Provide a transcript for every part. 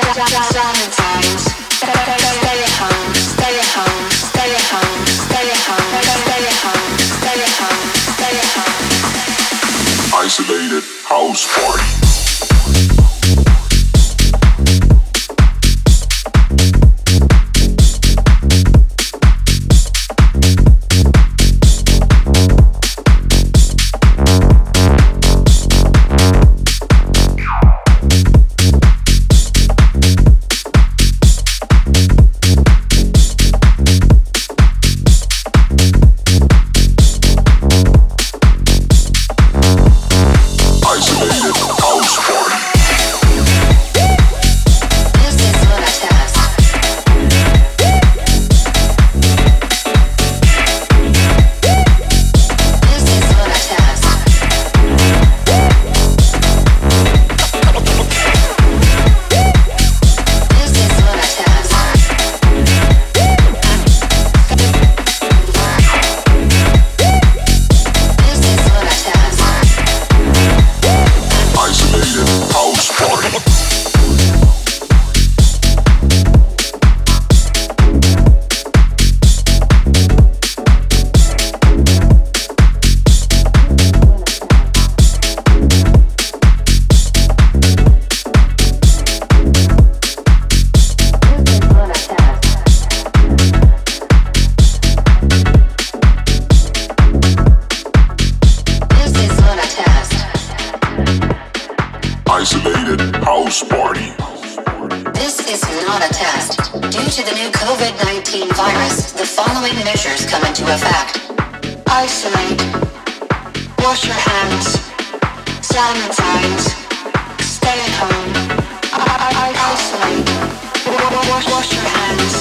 Science. following measures come into effect. Isolate. Wash your hands. Sanitize. Stay at home. I- I- isolate. Wash, wash your hands.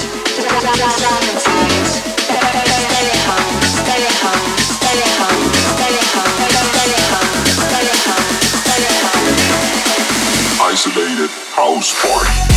Sanitize. Stay at home. Stay at home. Stay at home. Stay at home. Stay at home. Stay at home. Isolated house party.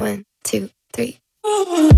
One, two, three.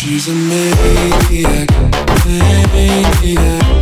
She's a maniac, maniac.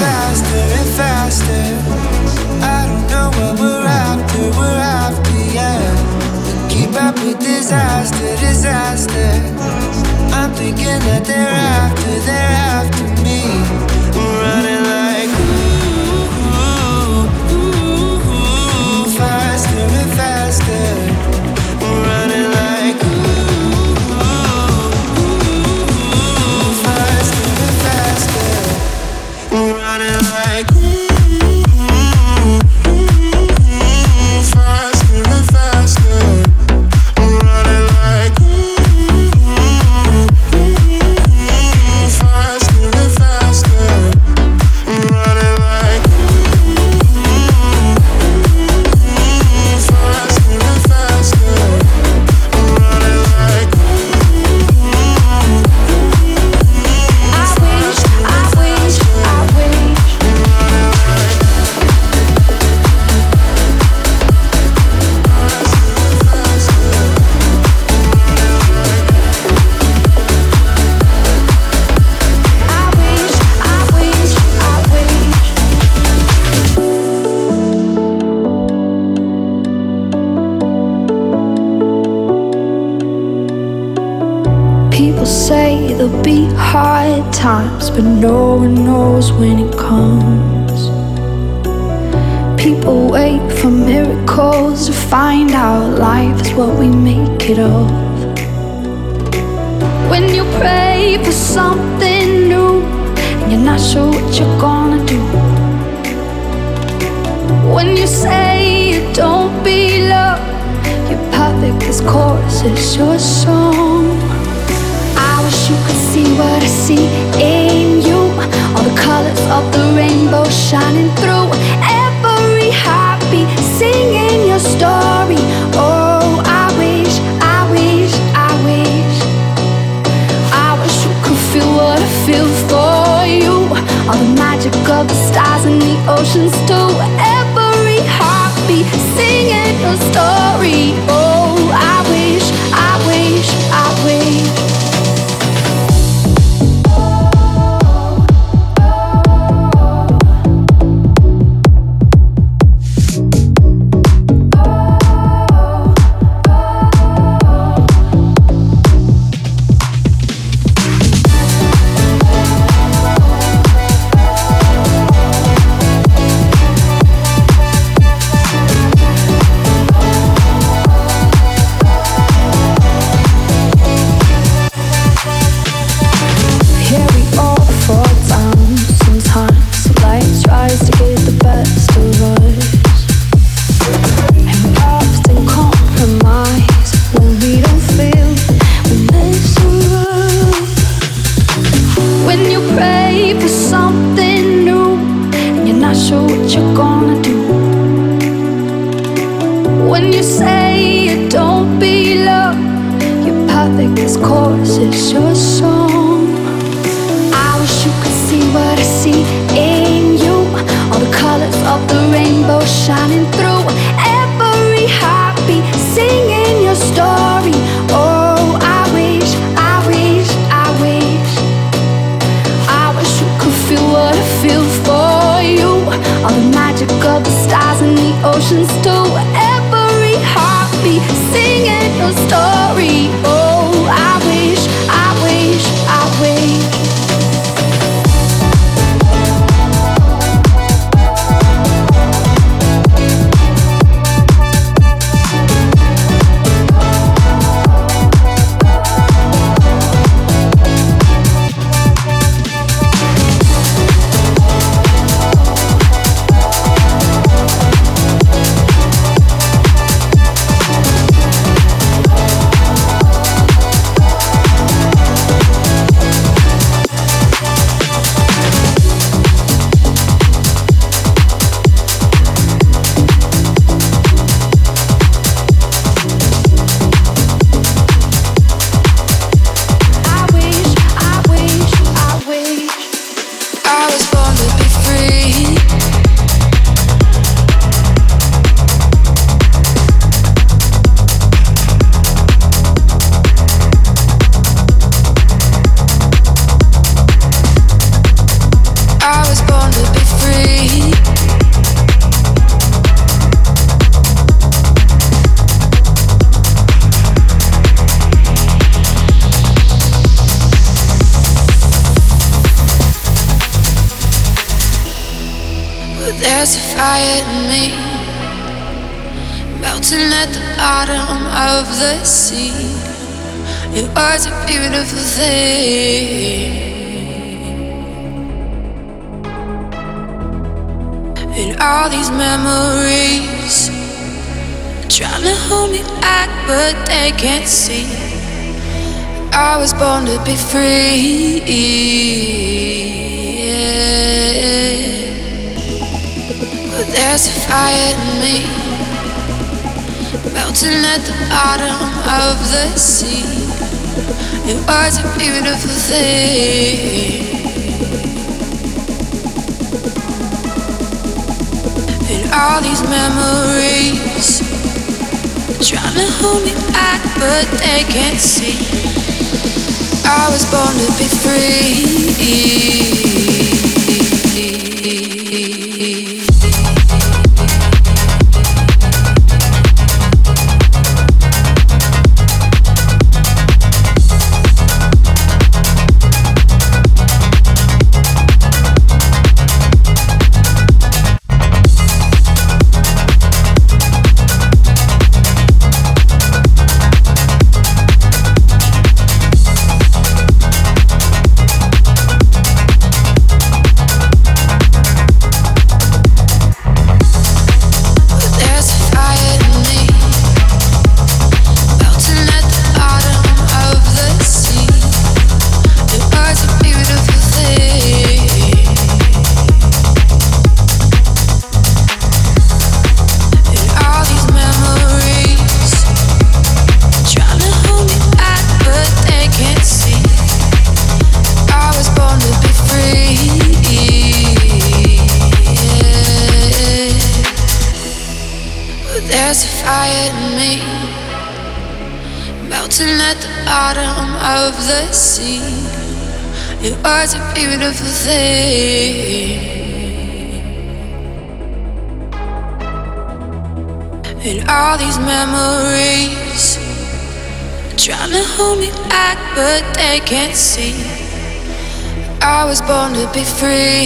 faster and faster. I don't know what we're after, we're after, yeah. Keep up with disaster, disaster. I'm thinking that they're after, they're after. But no one knows when it comes. People wait for miracles to find out life is what we make it of. When you pray for something new, and you're not sure what you're gonna do. When you say you don't belong, you're perfect. This chorus is your song. I wish you could see what I see. All the colors of the rainbow shining through. Every heartbeat singing your story. Oh, I wish, I wish, I wish. I wish you could feel what I feel for you. All the magic of the stars and the oceans too. Every heartbeat singing your story. Oh, magic of the stars and the oceans too Every heartbeat singing your story. Oh, And all these memories trying to hold me back, but they can't see. I was born to be free. yeah. But there's a fire in me, melting at the bottom of the sea. It was a beautiful thing. And all these memories to hold me back, but they can't see. I was born to be free. And all these memories trying to hold me back, but they can't see. I was born to be free.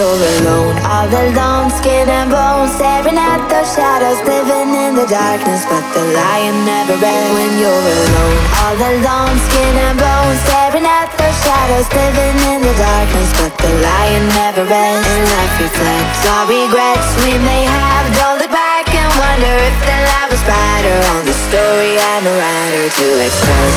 you're alone. All alone, skin and bones, staring at the shadows, living in the darkness. But the lion never ends when you're alone. All alone, skin and bones, staring at the shadows, living in the darkness. But the lion never ends. And life reflects all regrets we may have. Don't look back and wonder if the life was brighter. On the story I'm a writer to express.